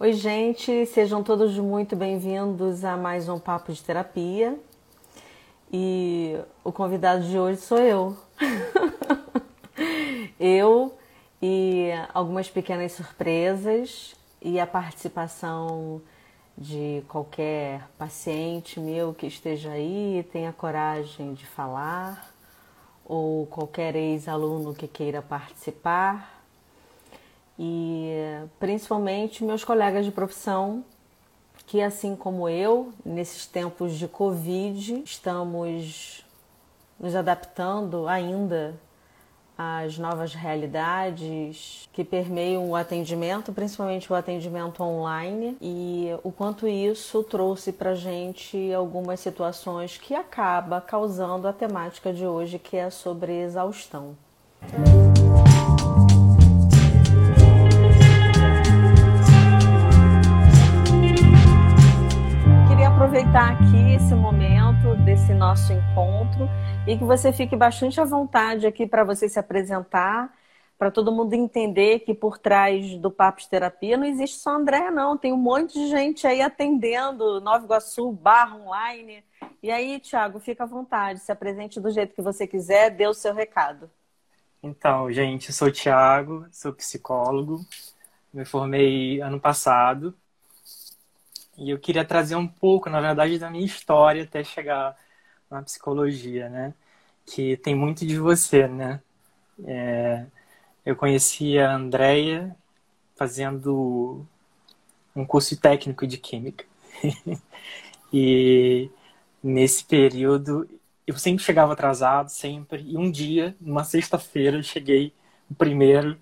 Oi, gente, sejam todos muito bem-vindos a mais um Papo de Terapia. E o convidado de hoje sou eu. eu e algumas pequenas surpresas e a participação de qualquer paciente meu que esteja aí e tenha coragem de falar, ou qualquer ex-aluno que queira participar e principalmente meus colegas de profissão que assim como eu, nesses tempos de Covid, estamos nos adaptando ainda às novas realidades que permeiam o atendimento, principalmente o atendimento online, e o quanto isso trouxe para gente algumas situações que acaba causando a temática de hoje, que é sobre exaustão. Aproveitar aqui esse momento desse nosso encontro e que você fique bastante à vontade aqui para você se apresentar, para todo mundo entender que por trás do Papo de Terapia não existe só André, não. Tem um monte de gente aí atendendo Nova Iguaçu, barra online. E aí, Tiago, fica à vontade, se apresente do jeito que você quiser, dê o seu recado. Então, gente, eu sou o Tiago, sou psicólogo, me formei ano passado e eu queria trazer um pouco, na verdade, da minha história até chegar na psicologia, né? Que tem muito de você, né? É, eu conheci a Andrea fazendo um curso técnico de química. e nesse período eu sempre chegava atrasado, sempre. E um dia, numa sexta-feira, eu cheguei o primeiro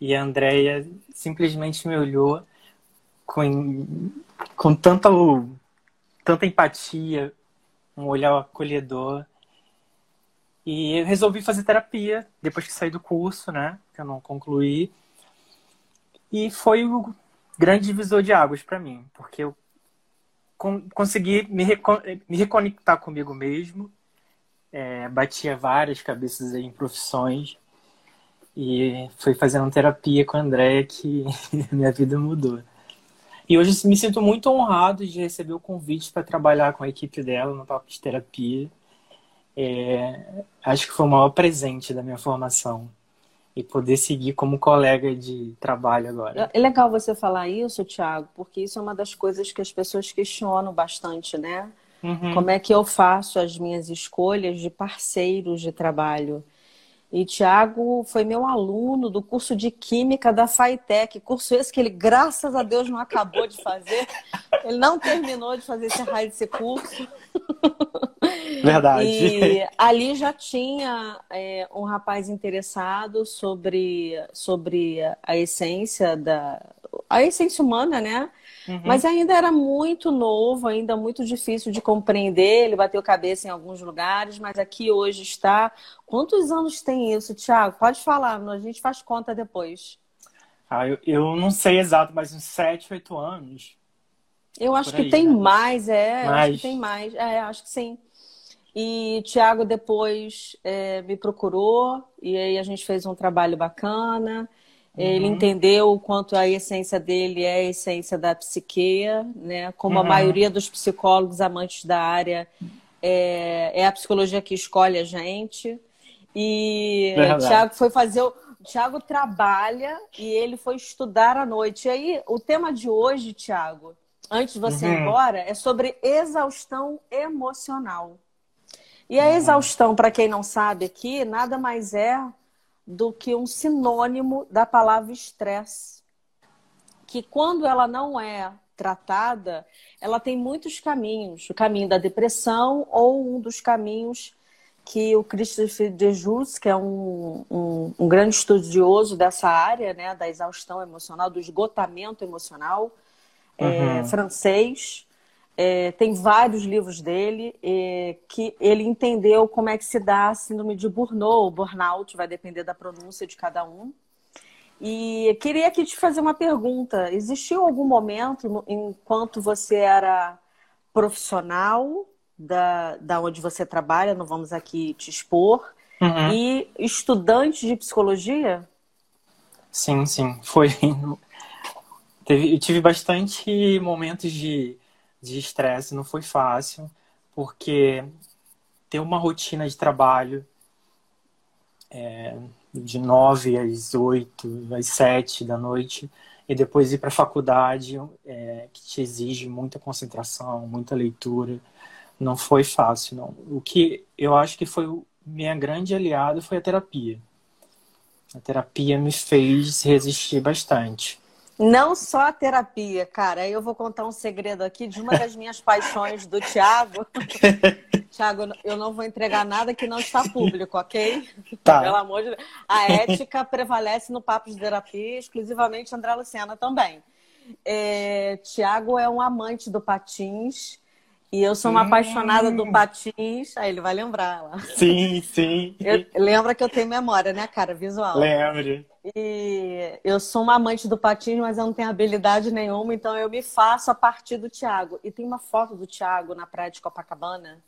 e a Andrea simplesmente me olhou com, com tanta, tanta empatia, um olhar acolhedor. E eu resolvi fazer terapia depois que saí do curso, né? Que eu não concluí. E foi o grande divisor de águas para mim, porque eu consegui me, recon me reconectar comigo mesmo. É, batia várias cabeças em profissões. E foi fazendo terapia com a Andréia que minha vida mudou. E hoje me sinto muito honrado de receber o convite para trabalhar com a equipe dela no Papo de Terapia. É, acho que foi o maior presente da minha formação. E poder seguir como colega de trabalho agora. É legal você falar isso, Thiago, porque isso é uma das coisas que as pessoas questionam bastante, né? Uhum. Como é que eu faço as minhas escolhas de parceiros de trabalho? E Tiago foi meu aluno do curso de Química da FAITEC, curso esse que ele, graças a Deus, não acabou de fazer. Ele não terminou de fazer esse raio desse curso. Verdade. E ali já tinha é, um rapaz interessado sobre, sobre a essência da a essência humana, né? Uhum. Mas ainda era muito novo, ainda muito difícil de compreender. Ele bateu cabeça em alguns lugares, mas aqui hoje está. Quantos anos tem isso, Tiago? Pode falar, a gente faz conta depois. Ah, eu, eu não sei exato, mas uns 7, 8 anos. Eu acho aí, que tem né? mais, é. Mais. Acho que tem mais. É, acho que sim. E Tiago depois é, me procurou e aí a gente fez um trabalho bacana. Ele uhum. entendeu o quanto a essência dele é a essência da psique, né? Como uhum. a maioria dos psicólogos amantes da área é, é a psicologia que escolhe a gente. E o Tiago foi fazer o Tiago trabalha e ele foi estudar à noite. E aí, o tema de hoje, Tiago, antes de você uhum. ir embora, é sobre exaustão emocional. E a uhum. exaustão, para quem não sabe aqui, nada mais é do que um sinônimo da palavra estresse. Que quando ela não é tratada, ela tem muitos caminhos. O caminho da depressão ou um dos caminhos que o Christopher de Jus, que é um, um, um, grande estudioso dessa área, né, da exaustão emocional, do esgotamento emocional, é, uhum. é, francês, é, tem vários livros dele é, que ele entendeu como é que se dá a síndrome de Burnout, burnout, vai depender da pronúncia de cada um. E queria aqui te fazer uma pergunta. Existiu algum momento, enquanto você era profissional da, da onde você trabalha, não vamos aqui te expor, uhum. e estudante de psicologia? Sim, sim. Foi Teve, eu tive bastante momentos de estresse, não foi fácil, porque ter uma rotina de trabalho é, de nove às oito, às sete da noite, e depois ir para a faculdade, é, que te exige muita concentração, muita leitura, não foi fácil, não. O que eu acho que foi minha grande aliada foi a terapia. A terapia me fez resistir bastante. Não só a terapia, cara. Eu vou contar um segredo aqui de uma das minhas paixões do Tiago. Tiago, eu não vou entregar nada que não está público, ok? Tá. Pelo amor de Deus. A ética prevalece no Papo de Terapia, exclusivamente André Luciana também. É, Tiago é um amante do patins e eu sou uma hum. apaixonada do patins. Aí ele vai lembrar lá. Sim, sim. Eu, lembra que eu tenho memória, né, cara? Visual. Lembro. E eu sou uma amante do patins, mas eu não tenho habilidade nenhuma, então eu me faço a partir do Thiago. E tem uma foto do Thiago na praia de Copacabana,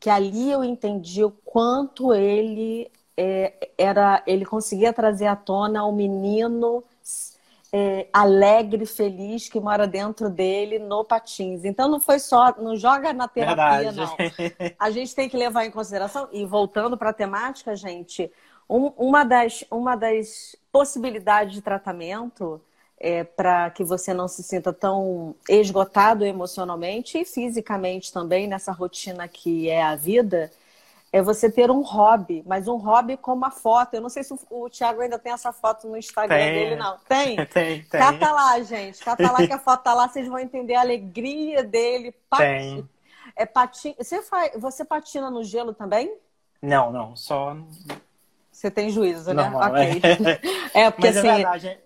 que ali eu entendi o quanto ele é, era, ele conseguia trazer à tona o menino é, alegre, feliz que mora dentro dele no patins. Então não foi só, não joga na terapia, Verdade. não. A gente tem que levar em consideração, e voltando para a temática, gente, um, uma, das, uma das possibilidades de tratamento é, para que você não se sinta tão esgotado emocionalmente e fisicamente também nessa rotina que é a vida é você ter um hobby, mas um hobby com uma foto. Eu não sei se o, Thiago ainda tem essa foto no Instagram tem. dele, não. Tem? tem, tem. Cata lá, gente. Cata lá que a foto tá lá, vocês vão entender a alegria dele. Tem. É patin... você, faz... você patina no gelo também? Não, não. Só. Você tem juízo, né? Normal, ok. É, é porque mas assim. É, verdade, é...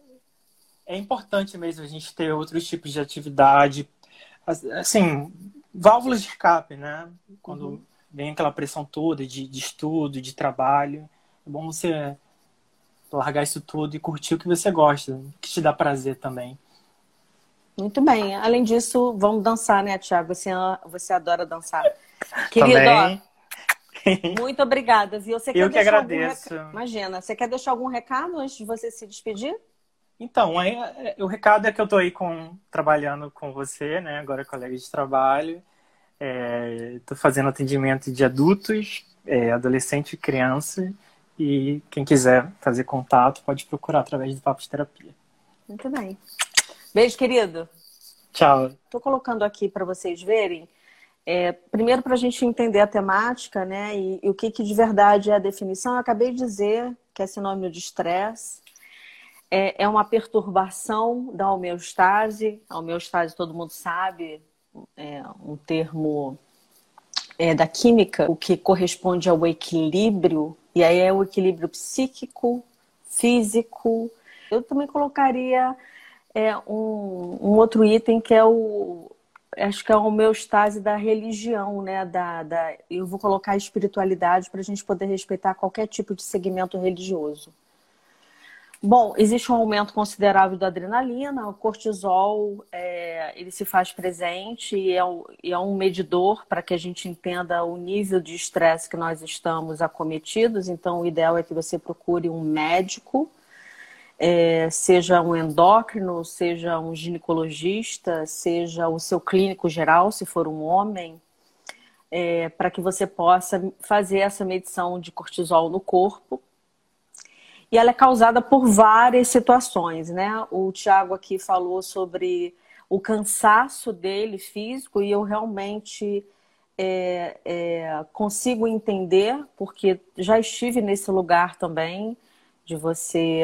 é importante mesmo a gente ter outros tipos de atividade. Assim, válvulas de escape, né? Quando. Uhum vem aquela pressão toda de, de estudo, de trabalho. É bom você largar isso tudo e curtir o que você gosta, que te dá prazer também. Muito bem. Além disso, vamos dançar, né, Tiago? Você, você adora dançar. Querido, ó, muito obrigada, viu? Você Eu que agradeço. Rec... Imagina, você quer deixar algum recado antes de você se despedir? Então, aí, é, o recado é que eu estou aí com, trabalhando com você, né? Agora colega de trabalho. Estou é, fazendo atendimento de adultos, é, adolescente e criança. E quem quiser fazer contato pode procurar através do Papo de Terapia. Muito bem. Beijo, querido. Tchau. Estou colocando aqui para vocês verem. É, primeiro, para a gente entender a temática, né? E, e, o que, que de verdade é a definição. Eu acabei de dizer que é sinônimo de estresse. É, é uma perturbação da homeostase. A homeostase, todo mundo sabe, é, um termo é, da química, o que corresponde ao equilíbrio, e aí é o equilíbrio psíquico, físico. Eu também colocaria é, um, um outro item que é o acho que é a homeostase da religião, né? Da, da, eu vou colocar a espiritualidade para a gente poder respeitar qualquer tipo de segmento religioso. Bom, existe um aumento considerável da adrenalina, o cortisol é, ele se faz presente e é, e é um medidor para que a gente entenda o nível de estresse que nós estamos acometidos. Então, o ideal é que você procure um médico, é, seja um endócrino, seja um ginecologista, seja o seu clínico geral, se for um homem, é, para que você possa fazer essa medição de cortisol no corpo e ela é causada por várias situações, né? O Tiago aqui falou sobre o cansaço dele físico e eu realmente é, é, consigo entender, porque já estive nesse lugar também, de você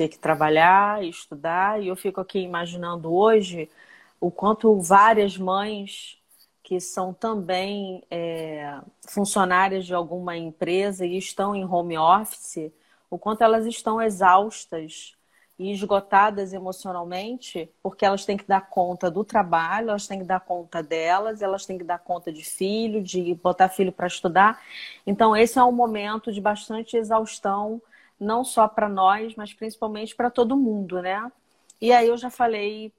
ter que trabalhar, estudar, e eu fico aqui imaginando hoje o quanto várias mães que são também é, funcionárias de alguma empresa e estão em home office o quanto elas estão exaustas e esgotadas emocionalmente, porque elas têm que dar conta do trabalho, elas têm que dar conta delas, elas têm que dar conta de filho, de botar filho para estudar. Então, esse é um momento de bastante exaustão, não só para nós, mas principalmente para todo mundo, né? E aí eu já falei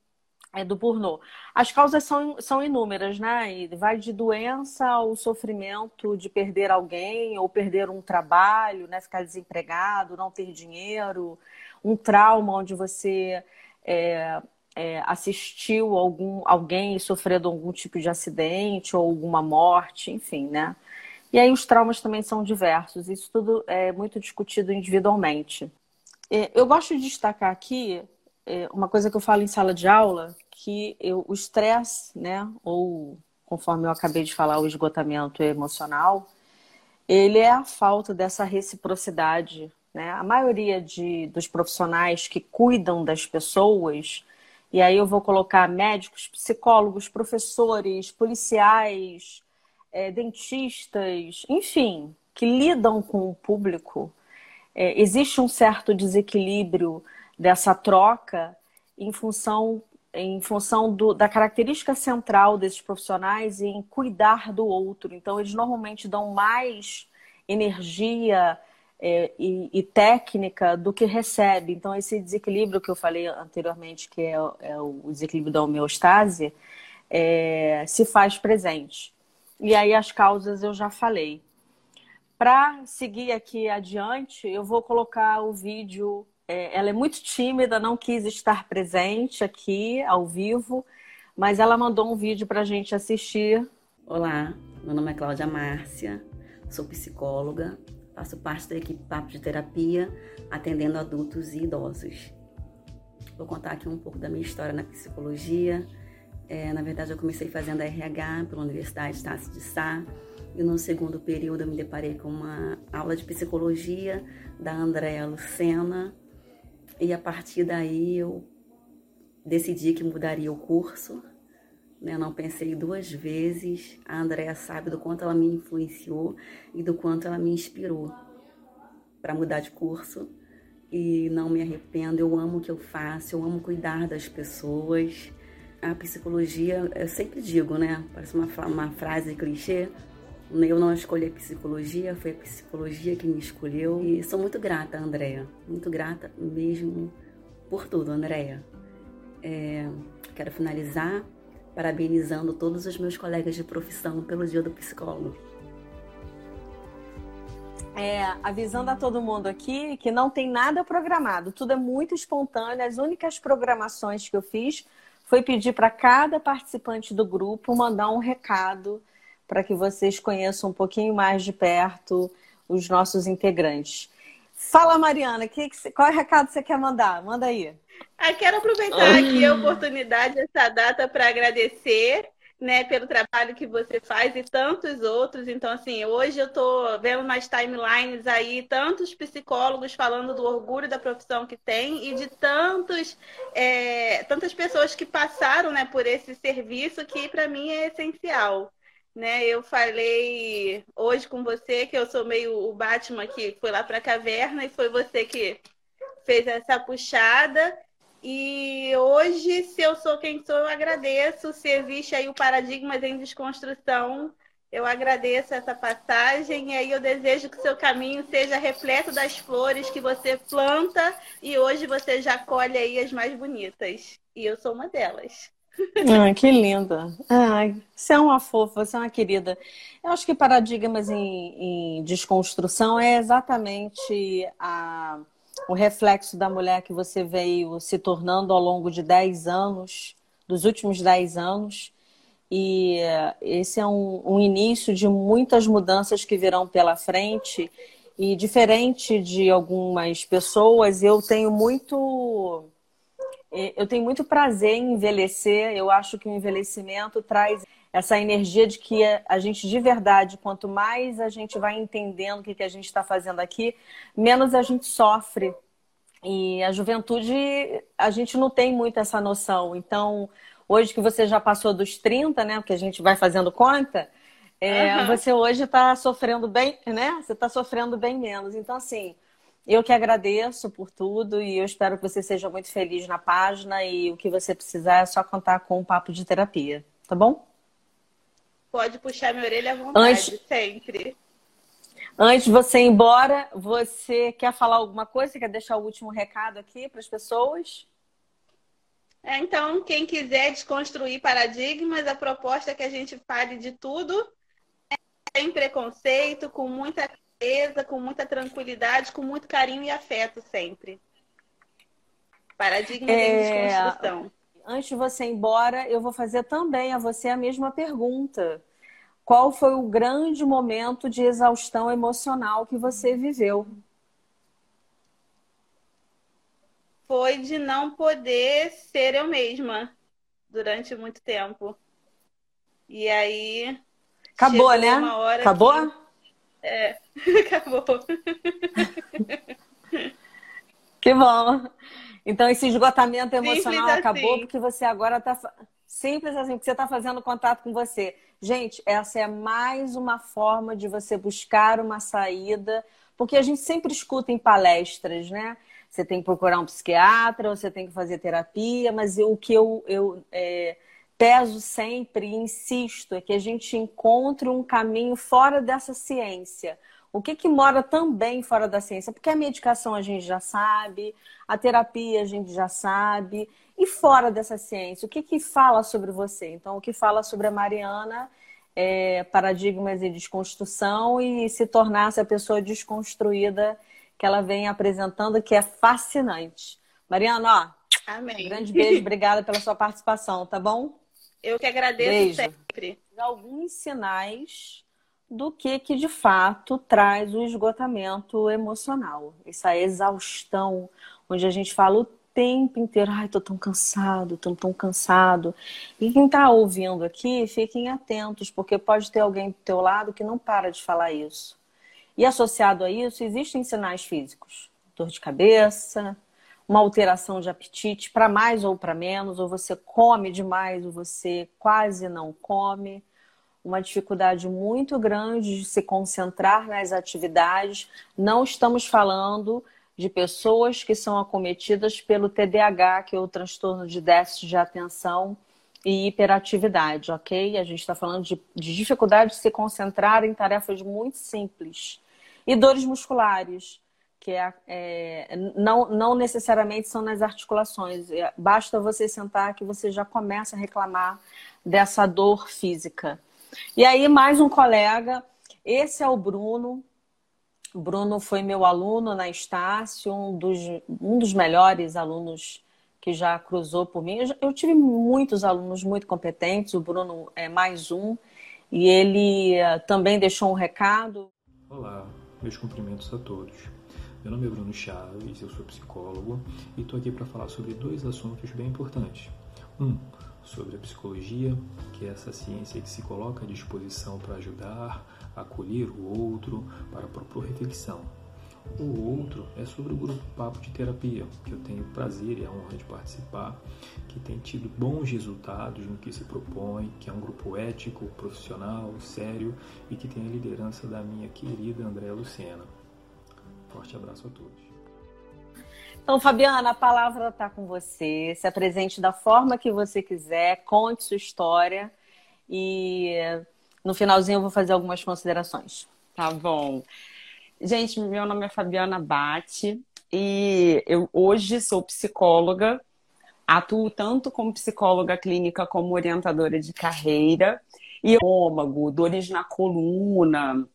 é, do burnout. As causas são, são inúmeras, né? E vai de doença ao sofrimento de perder alguém ou perder um trabalho, né? Ficar desempregado, não ter dinheiro, um trauma onde você é, é, assistiu algum, alguém sofrendo algum tipo de acidente ou alguma morte, enfim, né? E aí os traumas também são diversos, isso tudo é muito discutido individualmente. É, eu gosto de destacar aqui é, uma coisa que eu falo em sala de aula, que eu, o estresse, né, ou conforme eu acabei de falar, o esgotamento emocional, ele é a falta dessa reciprocidade. Né? A maioria de, dos profissionais que cuidam das pessoas, e aí eu vou colocar médicos, psicólogos, professores, policiais, é, dentistas, enfim, que lidam com o público, é, existe um certo desequilíbrio dessa troca em função em função do, da característica central desses profissionais em cuidar do outro. Então, eles normalmente dão mais energia é, e, e, técnica do que recebe. Então, esse desequilíbrio que eu falei anteriormente, que é, é o desequilíbrio da homeostase, é, se faz presente. E aí, as causas eu já falei. Para seguir aqui adiante, eu vou colocar o vídeo é, ela é muito tímida, não quis estar presente aqui ao vivo, mas ela mandou um vídeo para a gente assistir. Olá, meu nome é Cláudia Márcia, sou psicóloga, faço parte da equipe Papo de Terapia, atendendo adultos e idosos. Vou contar aqui um pouco da minha história na psicologia. É, na verdade, eu comecei fazendo RH pela Universidade Estácio de Sá, e no segundo período eu me deparei com uma aula de psicologia da Andréa Lucena, e a partir daí eu decidi que mudaria o curso. Né? Não pensei duas vezes. A Andrea sabe do quanto ela me influenciou e do quanto ela me inspirou para mudar de curso. E não me arrependo, eu amo o que eu faço, eu amo cuidar das pessoas. A psicologia, eu sempre digo, né? Parece uma, uma frase clichê, eu não escolhi a psicologia, foi a psicologia que me escolheu. E sou muito grata, Andréia. Muito grata mesmo por tudo, Andréia. É, quero finalizar parabenizando todos os meus colegas de profissão pelo Dia do Psicólogo. É, avisando a todo mundo aqui que não tem nada programado, tudo é muito espontâneo. As únicas programações que eu fiz foi pedir para cada participante do grupo mandar um recado para que vocês conheçam um pouquinho mais de perto os nossos integrantes. Fala, Mariana, que, qual é o recado que você quer mandar? Manda aí. Eu ah, quero aproveitar aqui a oportunidade, essa data, para agradecer né, pelo trabalho que você faz e tantos outros. Então, assim, hoje eu estou vendo nas timelines aí tantos psicólogos falando do orgulho da profissão que tem e de tantos, é, tantas pessoas que passaram né, por esse serviço que para mim é essencial né? Eu falei hoje com você que eu sou meio o Batman que foi lá para a caverna e foi você que fez essa puxada. E hoje, se eu sou quem sou, eu agradeço. Se existe aí o Paradigmas em Desconstrução, eu agradeço essa passagem e aí eu desejo que seu caminho seja repleto das flores que você planta e hoje você já colhe aí as mais bonitas. E eu sou uma delas. Ai, que linda. Ai, você é uma fofa, você é uma querida. Eu acho que paradigmas em, em desconstrução é exatamente a, o reflexo da mulher que você veio se tornando ao longo de 10 anos, dos últimos 10 anos. E esse é um, um início de muitas mudanças que virão pela frente. E diferente de algumas pessoas, eu tenho muito eu tenho muito prazer em envelhecer. Eu acho que o envelhecimento traz essa energia de que a gente, de verdade, quanto mais a gente vai entendendo o que, a gente está fazendo aqui, menos a gente sofre. E a juventude, a gente não tem muito essa noção. Então, hoje que você já passou dos 30, né? Porque a gente vai fazendo conta, é, uhum. você hoje está sofrendo bem, né? Você está sofrendo bem menos. Então, assim, eu que agradeço por tudo e eu espero que você seja muito feliz na página e o que você precisar é só contar com um papo de terapia, tá bom? Pode puxar minha orelha à vontade, Antes... sempre. Antes de você ir embora, você quer falar alguma coisa? Você quer deixar o último recado aqui para as pessoas? É, então, quem quiser desconstruir paradigmas, a proposta é que a gente fale de tudo, né? sem preconceito, com muita com muita tranquilidade, com muito carinho e afeto sempre. Paradigma é... de desconstrução. Antes de você ir embora, eu vou fazer também a você a mesma pergunta. Qual foi o grande momento de exaustão emocional que você viveu? Foi de não poder ser eu mesma durante muito tempo. E aí. Acabou, né? Acabou? Que... É, acabou. que bom. Então, esse esgotamento emocional Simples acabou assim. porque você agora está. Simples assim, porque você está fazendo contato com você. Gente, essa é mais uma forma de você buscar uma saída, porque a gente sempre escuta em palestras, né? Você tem que procurar um psiquiatra, você tem que fazer terapia, mas eu, o que eu, eu é, peso sempre e insisto é que a gente encontre um caminho fora dessa ciência. O que, que mora também fora da ciência? Porque a medicação a gente já sabe, a terapia a gente já sabe, e fora dessa ciência, o que, que fala sobre você? Então, o que fala sobre a Mariana é paradigmas de desconstrução e se tornar essa pessoa desconstruída que ela vem apresentando, que é fascinante. Mariana, ó, Amém. Um grande beijo, obrigada pela sua participação, tá bom? Eu que agradeço beijo. sempre. Alguns sinais do que que de fato traz o esgotamento emocional, essa exaustão, onde a gente fala o tempo inteiro, ai, tô tão cansado, tô tão cansado. E quem tá ouvindo aqui, fiquem atentos, porque pode ter alguém do teu lado que não para de falar isso. E associado a isso, existem sinais físicos: dor de cabeça, uma alteração de apetite para mais ou para menos, ou você come demais ou você quase não come uma dificuldade muito grande de se concentrar nas atividades. Não estamos falando de pessoas que são acometidas pelo TDAH, que é o transtorno de déficit de atenção e hiperatividade, ok? A gente está falando de, de, dificuldade de se concentrar em tarefas muito simples. E dores musculares, que é, é, não, não necessariamente são nas articulações. É, basta você sentar que você já começa a reclamar dessa dor física. E aí, mais um colega, esse é o Bruno. O Bruno foi meu aluno na Estácio, um dos, um dos melhores alunos que já cruzou por mim. Eu, tive muitos alunos muito competentes, o Bruno é mais um, e ele uh, também deixou um recado. Olá, meus cumprimentos a todos. Meu nome é Bruno Chaves, eu sou psicólogo e estou aqui para falar sobre dois assuntos bem importantes. Um, sobre a psicologia, que é essa ciência que se coloca à disposição para ajudar, acolher o outro, para própria reflexão. O outro é sobre o grupo Papo de Terapia, que eu tenho o prazer e a honra de participar, que tem tido bons resultados no que se propõe, que é um grupo ético, profissional, sério e que tem a liderança da minha querida Andréa Lucena. Forte abraço a todos. Então, Fabiana, a palavra está com você. Se apresente da forma que você quiser, conte sua história e no finalzinho eu vou fazer algumas considerações. Tá bom. Gente, meu nome é Fabiana Bate e eu hoje sou psicóloga, atuo tanto como psicóloga clínica como orientadora de carreira e ômago, dores na coluna,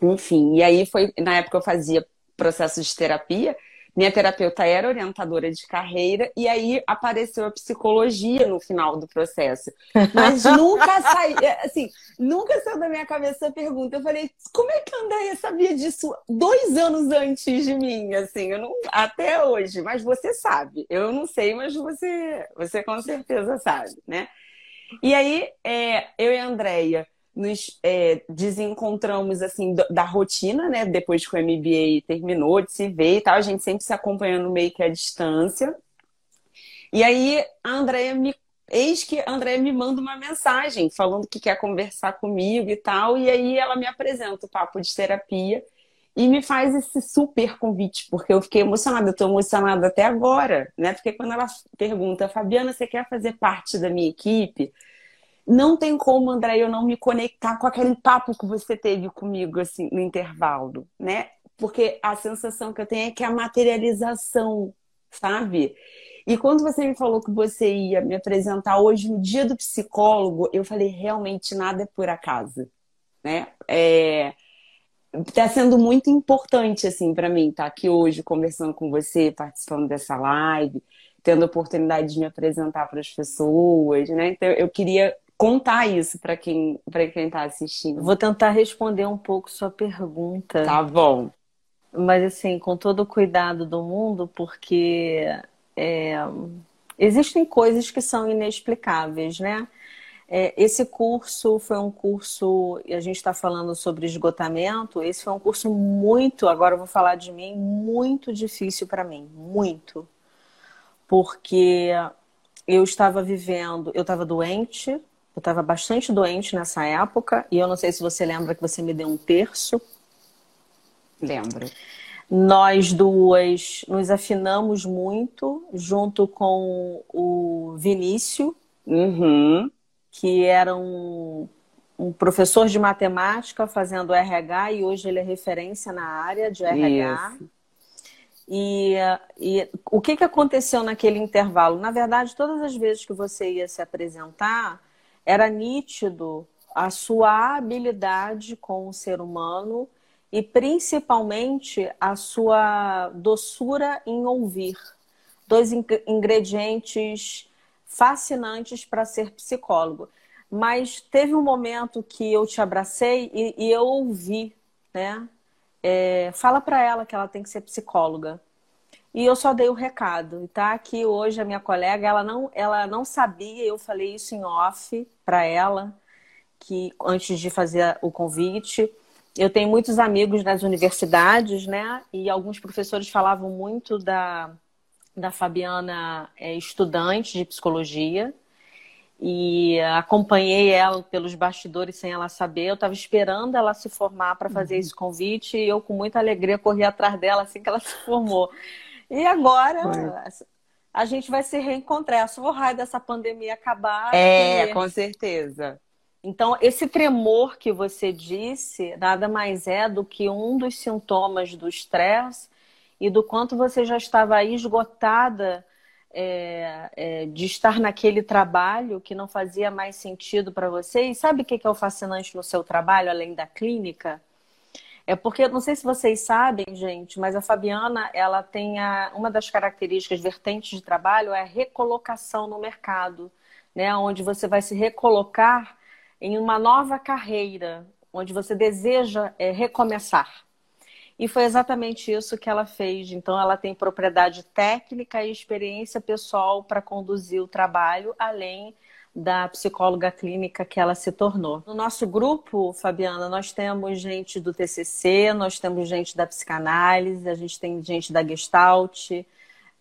enfim. E aí foi, na época eu fazia processo de terapia minha terapeuta era orientadora de carreira e aí apareceu a psicologia no final do processo. Mas nunca saiu, assim, nunca saiu da minha cabeça a pergunta. Eu falei, como é que a Andréia sabia disso dois anos antes de mim? Assim, não, até hoje, mas você sabe. Eu não sei, mas você, você com certeza sabe, né? E aí, é, eu e a Andréia nos é, desencontramos assim da rotina, né? Depois que o MBA terminou de se ver e tal, a gente sempre se acompanhando meio que à distância. E aí a Andrea me eis que a Andrea me manda uma mensagem falando que quer conversar comigo e tal, e aí ela me apresenta o papo de terapia e me faz esse super convite, porque eu fiquei emocionada, eu estou emocionada até agora, né? Porque quando ela pergunta, Fabiana, você quer fazer parte da minha equipe? Não tem como, André, eu não me conectar com aquele papo que você teve comigo, assim, no intervalo, né? Porque a sensação que eu tenho é que é a materialização, sabe? E quando você me falou que você ia me apresentar hoje no dia do psicólogo, eu falei, realmente nada é por acaso, né? É... Tá sendo muito importante, assim, para mim, estar tá aqui hoje conversando com você, participando dessa live, tendo a oportunidade de me apresentar para as pessoas, né? Então eu queria contar isso para quem para quem está assistindo. Vou tentar responder um pouco sua pergunta. Tá bom. Mas assim, com todo o cuidado do mundo, porque é, existem coisas que são inexplicáveis, né? É, esse curso foi um curso, e a gente está falando sobre esgotamento, esse foi um curso muito, agora eu vou falar de mim, muito difícil para mim, muito. Porque eu estava vivendo, eu estava doente, eu estava bastante doente nessa época, e eu não sei se você lembra que você me deu um terço. Lembro. Nós duas nos afinamos muito, junto com o Vinícius. Uhum que era um, um professor de matemática fazendo RH e hoje ele é referência na área de RH. Isso. E, e o que, que aconteceu naquele intervalo? Na verdade, todas as vezes que você ia se apresentar, era nítido a sua habilidade com o ser humano e principalmente a sua doçura em ouvir. Dois ingredientes fascinantes para ser psicólogo. Mas teve um momento que eu te abracei e, e eu ouvi, né? É, fala para ela que ela tem que ser psicóloga. E eu só dei o recado. E tá aqui hoje a minha colega, ela não, ela não sabia, eu falei isso em off para ela, que antes de fazer o convite. Eu tenho muitos amigos nas universidades, né? E alguns professores falavam muito da da Fabiana é estudante de psicologia e acompanhei ela pelos bastidores sem ela saber. Eu estava esperando ela se formar para fazer uhum. esse convite e eu, com muita alegria, corri atrás dela assim que ela se formou. E agora Foi. a gente vai se reencontrar. Só o raio dessa pandemia acabar. É, com certeza. Então, esse tremor que você disse nada mais é do que um dos sintomas do estresse e do quanto você já estava esgotada é, é, de estar naquele trabalho que não fazia mais sentido para você. E sabe o que é o fascinante no seu trabalho, além da clínica? É porque, não sei se vocês sabem, gente, mas a Fabiana, ela tem a, uma das características vertentes de trabalho é a recolocação no mercado, né? Onde você vai se recolocar em uma nova carreira, onde você deseja é, recomeçar. E foi exatamente isso que ela fez. Então, ela tem propriedade técnica e experiência pessoal para conduzir o trabalho, além da psicóloga clínica que ela se tornou. No nosso grupo, Fabiana, nós temos gente do TCC, nós temos gente da psicanálise, a gente tem gente da Gestalt,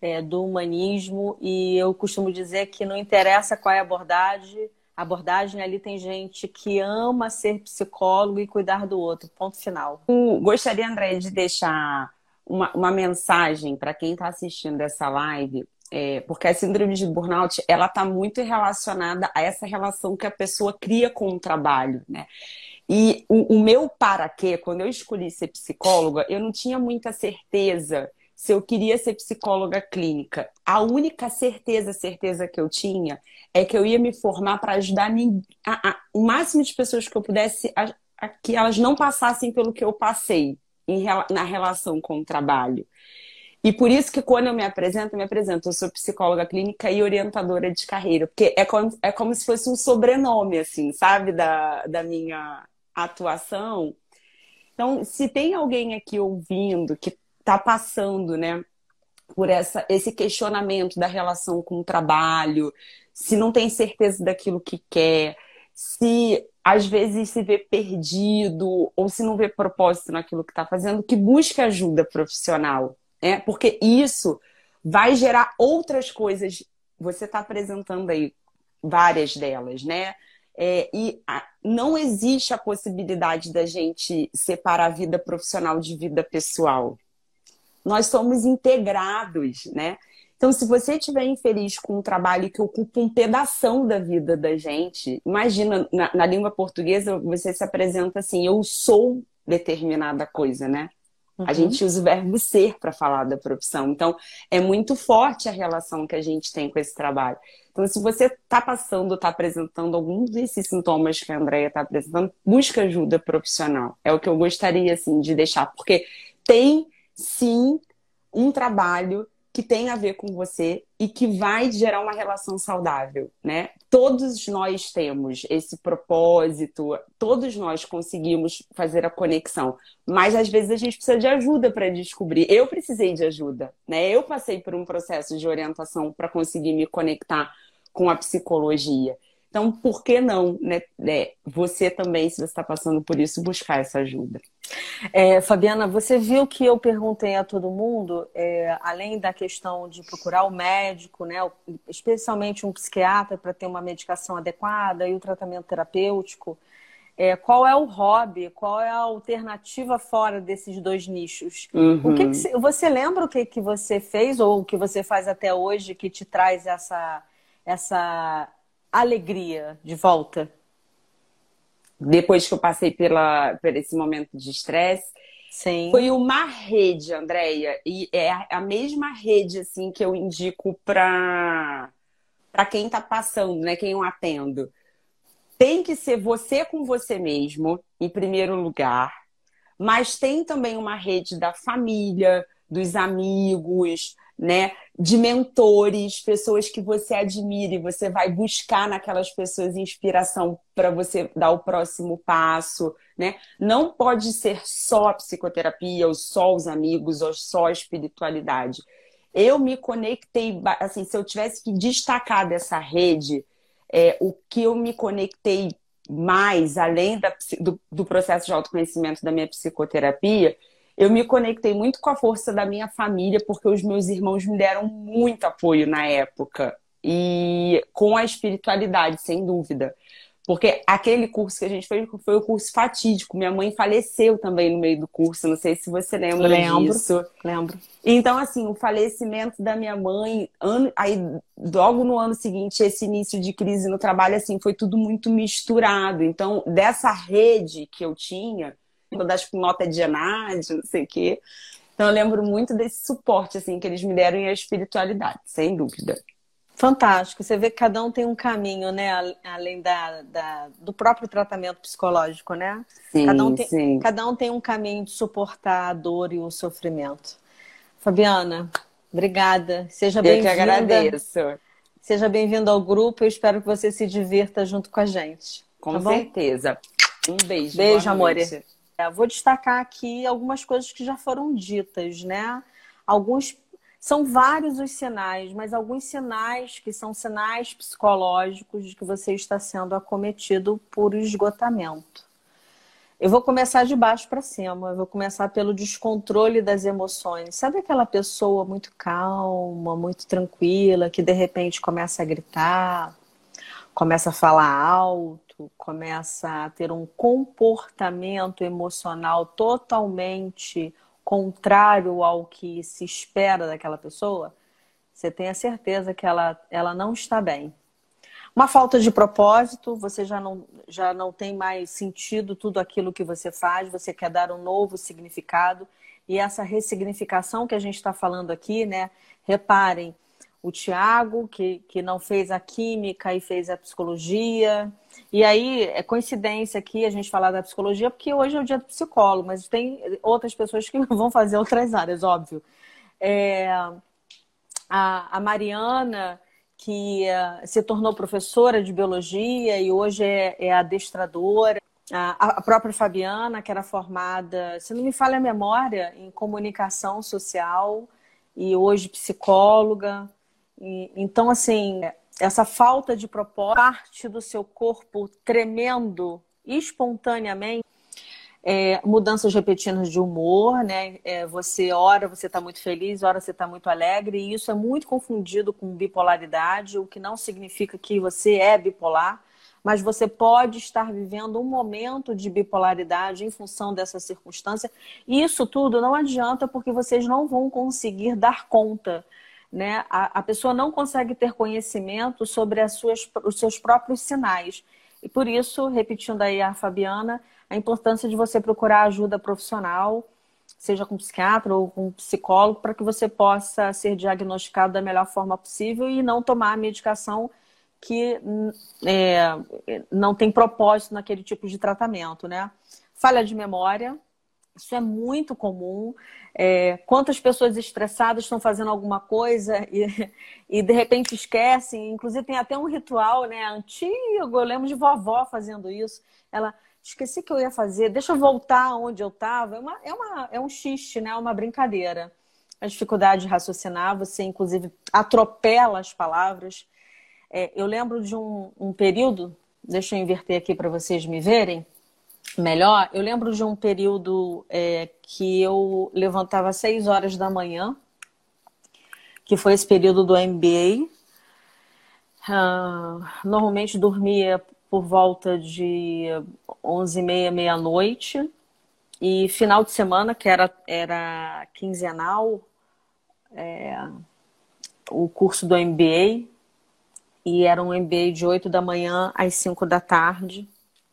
é, do humanismo, e eu costumo dizer que não interessa qual é a abordagem, abordagem ali tem gente que ama ser psicólogo e cuidar do outro. Ponto final. Eu gostaria, André, de deixar uma, uma mensagem para quem está assistindo essa live, é, porque a síndrome de burnout ela está muito relacionada a essa relação que a pessoa cria com o trabalho, né? E o, o meu para quê, quando eu escolhi ser psicóloga, eu não tinha muita certeza se eu queria ser psicóloga clínica. A única certeza, certeza que eu tinha é que eu ia me formar para ajudar a, a, o máximo de pessoas que eu pudesse a, a, que elas não passassem pelo que eu passei em, na relação com o trabalho. E por isso que quando eu me apresento, eu me apresento, eu sou psicóloga clínica e orientadora de carreira, porque é como, é como se fosse um sobrenome, assim, sabe, da, da minha atuação. Então, se tem alguém aqui ouvindo que está passando, né, por essa, esse questionamento da relação com o trabalho, se não tem certeza daquilo que quer, se às vezes se vê perdido ou se não vê propósito naquilo que está fazendo, que busque ajuda profissional, né? Porque isso vai gerar outras coisas. Você está apresentando aí várias delas, né? É, e a, não existe a possibilidade da gente separar a vida profissional de vida pessoal nós somos integrados, né? Então, se você estiver infeliz com um trabalho que ocupa um pedaço da vida da gente, imagina, na, na, língua portuguesa você se apresenta assim, eu sou determinada coisa, né? Uhum. A gente usa o verbo ser para falar da profissão. Então, é muito forte a relação que a gente tem com esse trabalho. Então, se você está passando, está apresentando alguns desses sintomas que a Andrea está apresentando, busca ajuda profissional. É o que eu gostaria, assim, de deixar. Porque tem sim um trabalho que tem a ver com você e que vai gerar uma relação saudável, né? Todos nós temos esse propósito, todos nós conseguimos fazer a conexão, mas às vezes a gente precisa de ajuda para descobrir. Eu precisei de ajuda, né? Eu passei por um processo de orientação para conseguir me conectar com a psicologia. Então, por que não, né? É, você também, se você está passando por isso, buscar essa ajuda? É, Fabiana, você viu que eu perguntei a todo mundo, é, além da questão de procurar o médico, né, especialmente um psiquiatra para ter uma medicação adequada e o tratamento terapêutico, é, qual é o hobby, qual é a alternativa fora desses dois nichos? Uhum. O que, que, você lembra o que, que você fez ou o que você faz até hoje que te traz essa, essa alegria de volta? Depois que eu passei pela, por esse momento de estresse, Sim. Foi uma rede, Andréia, e é a mesma rede assim que eu indico para para quem está passando, né, quem eu atendo. Tem que ser você com você mesmo, em primeiro lugar, mas tem também uma rede da família, dos amigos, né? De mentores, pessoas que você admira e você vai buscar naquelas pessoas inspiração para você dar o próximo passo, né? Não pode ser só a psicoterapia, ou só os amigos, ou só a espiritualidade. Eu me conectei, assim, se eu tivesse que destacar dessa rede, é, o que eu me conectei mais, além da, do, do processo de autoconhecimento da minha psicoterapia, eu me conectei muito com a força da minha família, porque os meus irmãos me deram muito apoio na época. E com a espiritualidade, sem dúvida. Porque aquele curso que a gente fez foi o curso fatídico. Minha mãe faleceu também no meio do curso. Não sei se você lembra lembro, disso. Lembro. Então, assim, o falecimento da minha mãe, ano, aí logo no ano seguinte, esse início de crise no trabalho, assim, foi tudo muito misturado. Então, dessa rede que eu tinha, das nota de Enad, não sei o quê. Então eu lembro muito desse suporte assim que eles me deram e a espiritualidade, sem dúvida. Fantástico. Você vê que cada um tem um caminho, né? Além da, da do próprio tratamento psicológico, né? Sim, cada, um tem, sim. cada um tem um caminho de suportar a dor e o sofrimento. Fabiana, obrigada. Seja bem-vinda. Eu que agradeço. Seja bem-vindo ao grupo. Eu espero que você se divirta junto com a gente. Com tá certeza. Um beijo. Beijo, amor. É, vou destacar aqui algumas coisas que já foram ditas, né? Alguns são vários os sinais, mas alguns sinais que são sinais psicológicos de que você está sendo acometido por esgotamento. Eu vou começar de baixo para cima, eu vou começar pelo descontrole das emoções. Sabe aquela pessoa muito calma, muito tranquila, que de repente começa a gritar, começa a falar alto? Começa a ter um comportamento emocional totalmente contrário ao que se espera daquela pessoa, você tem a certeza que ela, ela não está bem. Uma falta de propósito, você já não, já não tem mais sentido tudo aquilo que você faz, você quer dar um novo significado. E essa ressignificação que a gente está falando aqui, né? Reparem, o Tiago, que, que não fez a química e fez a psicologia. E aí, é coincidência aqui a gente falar da psicologia, porque hoje é o dia do psicólogo, mas tem outras pessoas que vão fazer outras áreas, óbvio. É, a, a Mariana, que uh, se tornou professora de biologia e hoje é, é adestradora. A, a própria Fabiana, que era formada, se não me falha a memória, em comunicação social e hoje psicóloga. E, então, assim, essa falta de propósito, parte do seu corpo tremendo espontaneamente, é, mudanças repetidas de humor, né? É, você, ora você está muito feliz, ora você está muito alegre, e isso é muito confundido com bipolaridade, o que não significa que você é bipolar, mas você pode estar vivendo um momento de bipolaridade em função dessa circunstância, e isso tudo não adianta porque vocês não vão conseguir dar conta né? A, a pessoa não consegue ter conhecimento sobre as suas, os seus próprios sinais. E por isso, repetindo aí a Fabiana, a importância de você procurar ajuda profissional, seja com psiquiatra ou com psicólogo, para que você possa ser diagnosticado da melhor forma possível e não tomar a medicação que é, não tem propósito naquele tipo de tratamento, né? Falha de memória, Isso é muito comum. É, quantas pessoas estressadas estão fazendo alguma coisa e, e de repente esquecem. Inclusive tem até um ritual, né, antigo. Eu lembro de vovó fazendo isso. Ela esqueci que eu ia fazer. Deixa eu voltar onde eu estava. É, uma, é, uma, é um xiste, né? Uma brincadeira. A dificuldade de raciocinar, você inclusive atropela as palavras. É, eu lembro de um, um período. Deixa eu inverter aqui para vocês me verem melhor, eu lembro de um período é, que eu levantava às 6 horas da manhã, que foi esse período do MBA. Uh, normalmente dormia por volta de 11 e meia, meia-noite. E final de semana, que era, era quinzenal, é, o curso do MBA. E era um MBA de 8 da manhã às 5 da tarde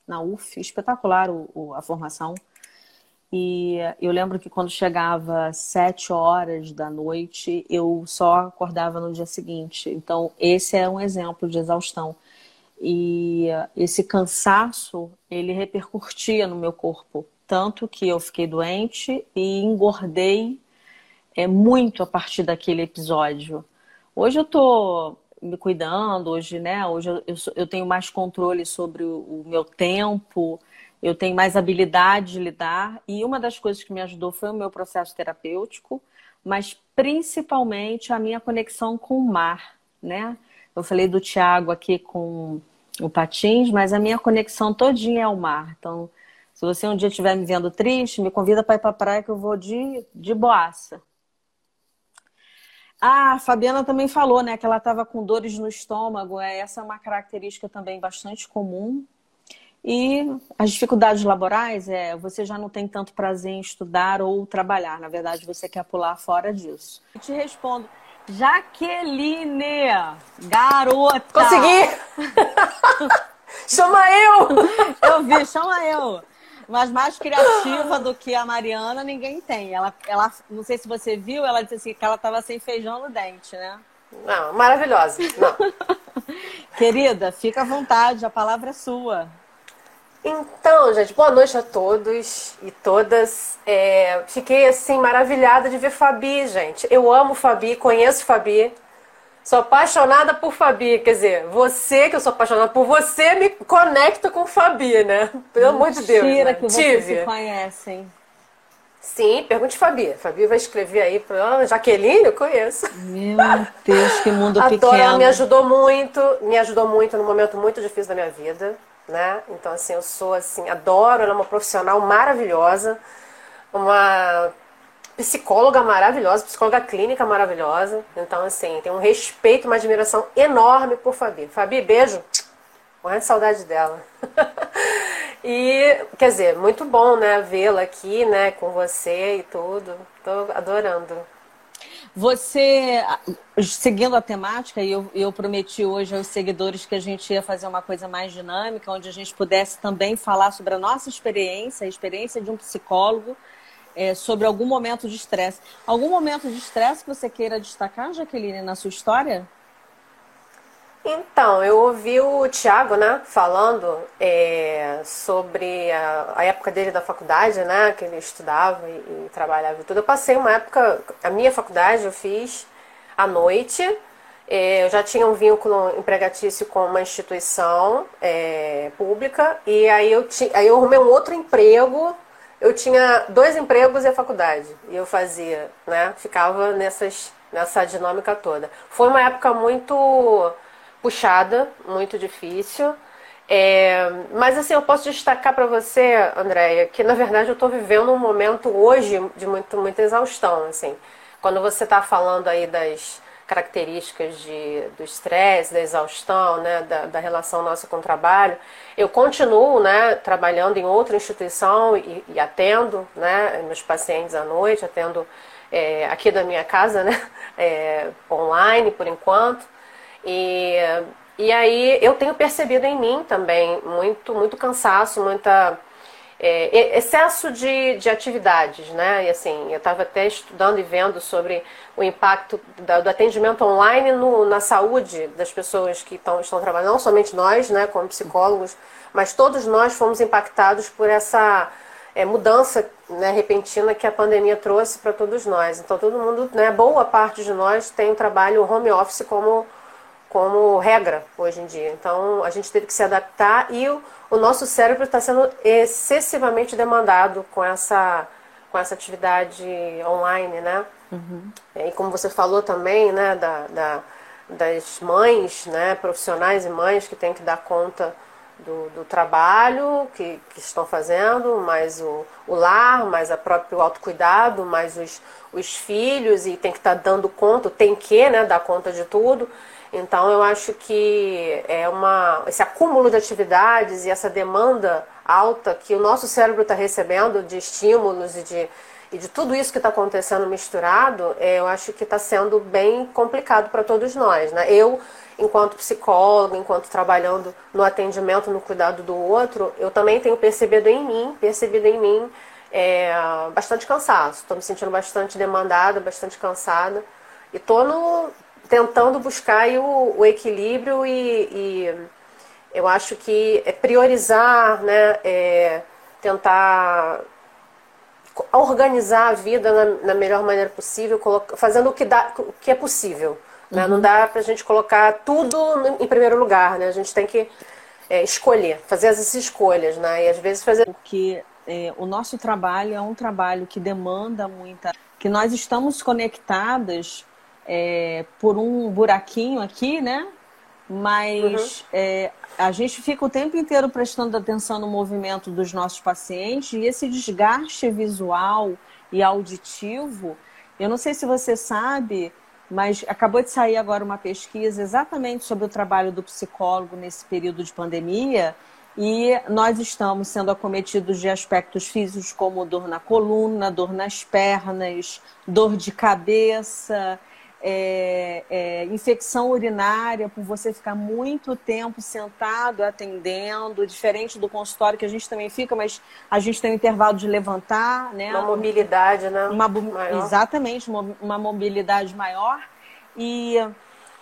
na UF, espetacular o, o, a formação. E eu lembro que quando chegava sete horas da noite, eu só acordava no dia seguinte. Então, esse é um exemplo de exaustão. E esse cansaço, ele repercutia no meu corpo. Tanto que eu fiquei doente e engordei é, muito a partir daquele episódio. Hoje eu tô me cuidando, hoje, né? Hoje eu, eu, tenho mais controle sobre o, o, meu tempo, eu tenho mais habilidade de lidar. E uma das coisas que me ajudou foi o meu processo terapêutico, mas principalmente a minha conexão com o mar, né? Eu falei do Tiago aqui com o Patins, mas a minha conexão todinha é ao mar. Então, se você um dia estiver me vendo triste, me convida para ir para a praia que eu vou de, de boaça. Ah, a Fabiana também falou, né, que ela estava com dores no estômago. É, essa é uma característica também bastante comum. E as dificuldades laborais é você já não tem tanto prazer em estudar ou trabalhar. Na verdade, você quer pular fora disso. Eu te respondo. Jaqueline, garota. Consegui! chama eu! Eu vi, chama eu. Mas mais criativa do que a Mariana, ninguém tem. Ela, ela, não sei se você viu, ela disse assim que ela estava sem feijão no dente, né? Não, maravilhosa. Não. Querida, fica à vontade, a palavra é sua. Então, gente, boa noite a todos e todas. É, fiquei assim maravilhada de ver Fabi, gente. Eu amo Fabi, conheço Fabi. Sou apaixonada por Fabi, quer dizer, você que eu sou apaixonada por você me conecta com Fabi, né? Pelo amor de Deus. Mentira né? que vocês se conhecem. Sim, pergunte Fabi. Fabi vai escrever aí para Jaqueline, eu conheço. Meu Deus, que mundo Adoro, pequeno. Ela me ajudou muito, me ajudou muito num momento muito difícil da minha vida, né? Então assim, eu sou assim, adoro, ela é uma profissional maravilhosa, uma psicóloga maravilhosa, psicóloga clínica maravilhosa. Então, assim, tem um respeito, uma admiração enorme por Fabi. Fabi, beijo. Morrendo de saudade dela. e, quer dizer, muito bom, né, vê-la aqui, né, com você e tudo. Tô adorando. Você, seguindo a temática, e eu, eu prometi hoje aos seguidores que a gente ia fazer uma coisa mais dinâmica, onde a gente pudesse também falar sobre a nossa experiência, a experiência de um psicólogo, é, sobre algum momento de estresse. Algum momento de estresse que você queira destacar, Jaqueline, na sua história? Então, eu ouvi o Tiago, né, falando é, sobre a, a, época dele da faculdade, né, que ele estudava e, e, trabalhava e tudo. Eu passei uma época, a minha faculdade eu fiz à noite, é, eu já tinha um vínculo empregatício com uma instituição é, pública e aí eu, ti, aí eu arrumei um outro emprego eu tinha dois empregos e a faculdade. E eu fazia, né? Ficava nessas, nessa dinâmica toda. Foi uma época muito puxada, muito difícil. É, mas assim, eu posso destacar para você, Andréia, que na verdade eu estou vivendo um momento hoje de muito, muita exaustão. Assim, quando você está falando aí das características de, do estresse, da exaustão, né, da, da, relação nossa com o trabalho. Eu continuo né, trabalhando em outra instituição e, e atendo né, meus pacientes à noite, atendo é, aqui da minha casa, né, é, online por enquanto. E, e aí eu tenho percebido em mim também muito, muito cansaço, muita é, excesso de, de atividades, né? E assim, eu estava até estudando e vendo sobre o impacto da, do atendimento online no, na saúde das pessoas que tão, estão trabalhando, não somente nós, né, como psicólogos, mas todos nós fomos impactados por essa é, mudança né, repentina que a pandemia trouxe para todos nós. Então, todo mundo, né, boa parte de nós tem o trabalho home office como, como regra hoje em dia. Então, a gente teve que se adaptar e o, o nosso cérebro está sendo excessivamente demandado com essa, com essa atividade online, né? Uhum. E como você falou também, né, da, da, das mães, né, profissionais e mães que têm que dar conta do, do trabalho que, que, estão fazendo, mais o, o lar, mais o próprio autocuidado, mais os, os filhos, e tem que estar tá dando conta, tem que né, dar conta de tudo. Então eu acho que é uma, esse acúmulo de atividades e essa demanda alta que o nosso cérebro está recebendo de estímulos e de, e de tudo isso que está acontecendo misturado, é, eu acho que está sendo bem complicado para todos nós. Né? Eu enquanto psicóloga, enquanto trabalhando no atendimento, no cuidado do outro, eu também tenho percebido em mim, percebido em mim é, bastante cansaço. Estou me sentindo bastante demandada, bastante cansada. E estou tentando buscar o, o, equilíbrio e, e, eu acho que é priorizar, né, é, tentar organizar a vida na, na melhor maneira possível, fazendo o que, dá, o que é possível. Né? Uhum. Não dá para a gente colocar tudo em primeiro lugar, né? A gente tem que é, escolher, fazer as escolhas, né? E às vezes fazer. Porque é, o nosso trabalho é um trabalho que demanda muita. que nós estamos conectadas é, por um buraquinho aqui, né? Mas uhum. é, a gente fica o tempo inteiro prestando atenção no movimento dos nossos pacientes e esse desgaste visual e auditivo, eu não sei se você sabe, mas acabou de sair agora uma pesquisa exatamente sobre o trabalho do psicólogo nesse período de pandemia e nós estamos sendo acometidos de aspectos físicos como dor na coluna, dor nas pernas, dor de cabeça, é, é, infecção urinária por você ficar muito tempo sentado atendendo, diferente do consultório que a gente também fica, mas a gente tem um intervalo de levantar, né? Uma mobilidade, né? Uma, exatamente, uma, uma mobilidade maior. E,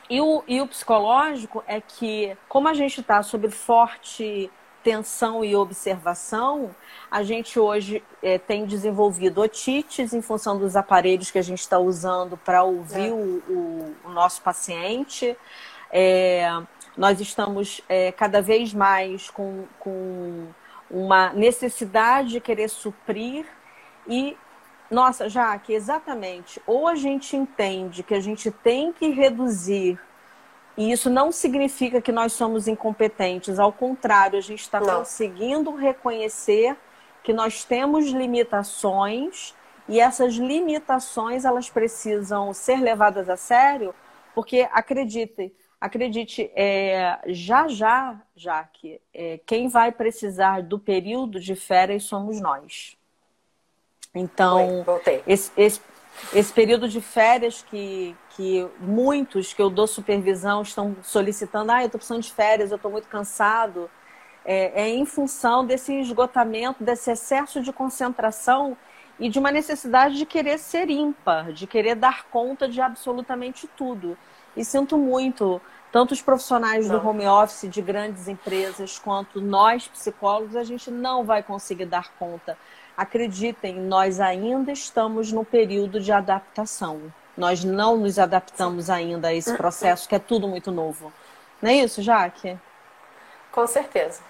e, o, e o psicológico é que, como a gente está sob forte tensão e observação, a gente hoje é, tem desenvolvido otites em função dos aparelhos que a gente está usando para ouvir é. o, o, o, nosso paciente. É, nós estamos é, cada vez mais com, com uma necessidade de querer suprir e nossa, Jaque, exatamente. Ou a gente entende que a gente tem que reduzir e isso não significa que nós somos incompetentes, ao contrário, a gente está conseguindo reconhecer que nós temos limitações e essas limitações elas precisam ser levadas a sério, porque acredite, acredite, é, já já, já que é, quem vai precisar do período de férias somos nós. Então, Oi, esse, esse, esse período de férias que, que muitos que eu dou supervisão estão solicitando, ah, eu estou precisando de férias, eu estou muito cansado, é, é, em função desse esgotamento, desse excesso de concentração e de uma necessidade de querer ser ímpar, de querer dar conta de absolutamente tudo. E sinto muito, tanto os profissionais do home office de grandes empresas quanto nós psicólogos, a gente não vai conseguir dar conta. Acreditem, nós ainda estamos no período de adaptação. Nós não nos adaptamos ainda a esse processo, que é tudo muito novo. Não é isso, Jaque? Com certeza,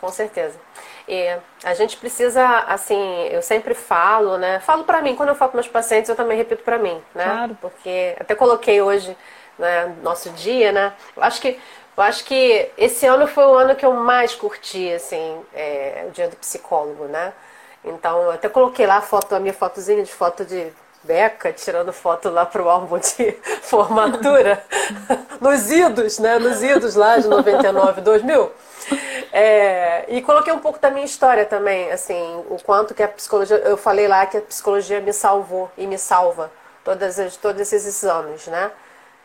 com certeza. E a gente precisa, assim, eu sempre falo, né? Falo para mim, quando eu falo para meus pacientes, eu também repito para mim, né? Claro. Porque até coloquei hoje, né, nosso dia, né? Eu acho que eu acho que esse ano foi o ano que eu mais curti, assim, é, o dia do psicólogo, né? Então, eu até coloquei lá a foto, a minha fotozinha de foto de Beca, tirando foto lá pro álbum de formatura, nos idos, né? Nos idos lá de 99, 2000. É, e coloquei um pouco da minha história também, assim, o quanto que a psicologia, eu falei lá que a psicologia me salvou e me salva todas as, todos esses anos, né?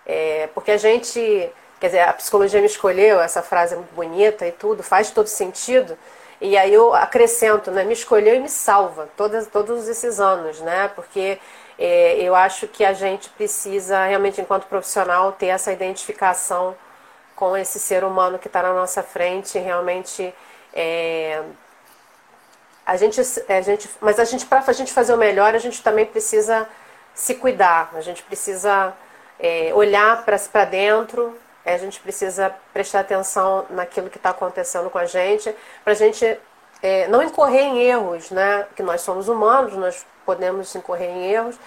É, porque a gente, quer dizer, a psicologia me escolheu, essa frase é muito bonita e tudo, faz todo sentido, e aí eu acrescento, né? Me escolheu e me salva todos, todos esses anos, né? Porque é, eu acho que a gente precisa realmente, enquanto profissional, ter essa identificação com esse ser humano que está na nossa frente, realmente é, a gente, a gente, mas a gente, para a gente fazer o melhor, a gente também precisa se cuidar, a gente precisa é, olhar para dentro, a gente precisa prestar atenção naquilo que está acontecendo com a gente, para a gente é, não incorrer em erros, né? Que nós somos humanos, nós podemos incorrer em erros,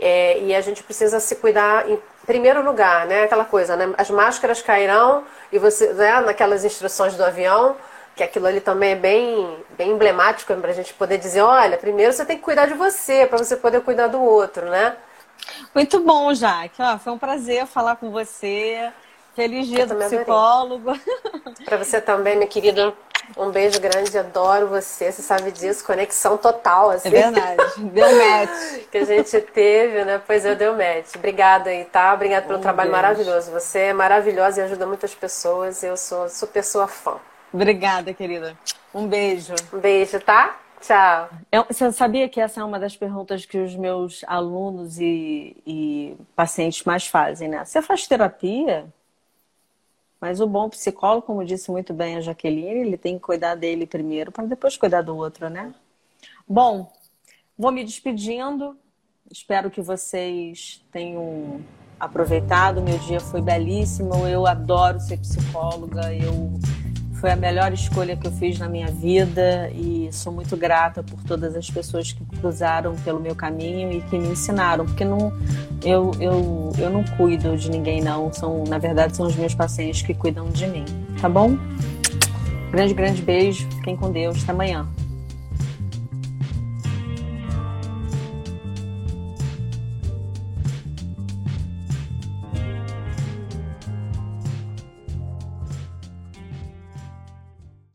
é, e a gente precisa se cuidar em primeiro lugar, né? Aquela coisa, né? As máscaras cairão e você, né? Naquelas instruções do avião, que aquilo ali também é bem, bem emblemático para a gente poder dizer, olha, primeiro você tem que cuidar de você para você poder cuidar do outro, né? Muito bom, Jaque. Ó, foi um prazer falar com você. Feliz dia do psicólogo. Para você também, minha querida. Um beijo grande, adoro você, você sabe disso, conexão total, assim. É verdade, deu match. que a gente teve, né? Pois eu deu match. Obrigada aí, tá? Obrigada pelo um trabalho beijo. maravilhoso. Você é maravilhosa e ajuda muitas pessoas. Eu sou super sua fã. Obrigada, querida. Um beijo. Um beijo, tá? Tchau. Eu, você sabia que essa é uma das perguntas que os meus alunos e, e pacientes mais fazem, né? Você faz terapia? Mas o bom psicólogo, como disse muito bem a Jaqueline, ele tem que cuidar dele primeiro para depois cuidar do outro, né? Bom, vou me despedindo. Espero que vocês tenham aproveitado. Meu dia foi belíssimo. Eu adoro ser psicóloga. Eu foi a melhor escolha que eu fiz na minha vida e sou muito grata por todas as pessoas que cruzaram pelo meu caminho e que me ensinaram, porque não, eu, eu, eu não cuido de ninguém, não. São, na verdade, são os meus pacientes que cuidam de mim, tá bom? Grande, grande beijo. Fiquem com Deus. Até amanhã.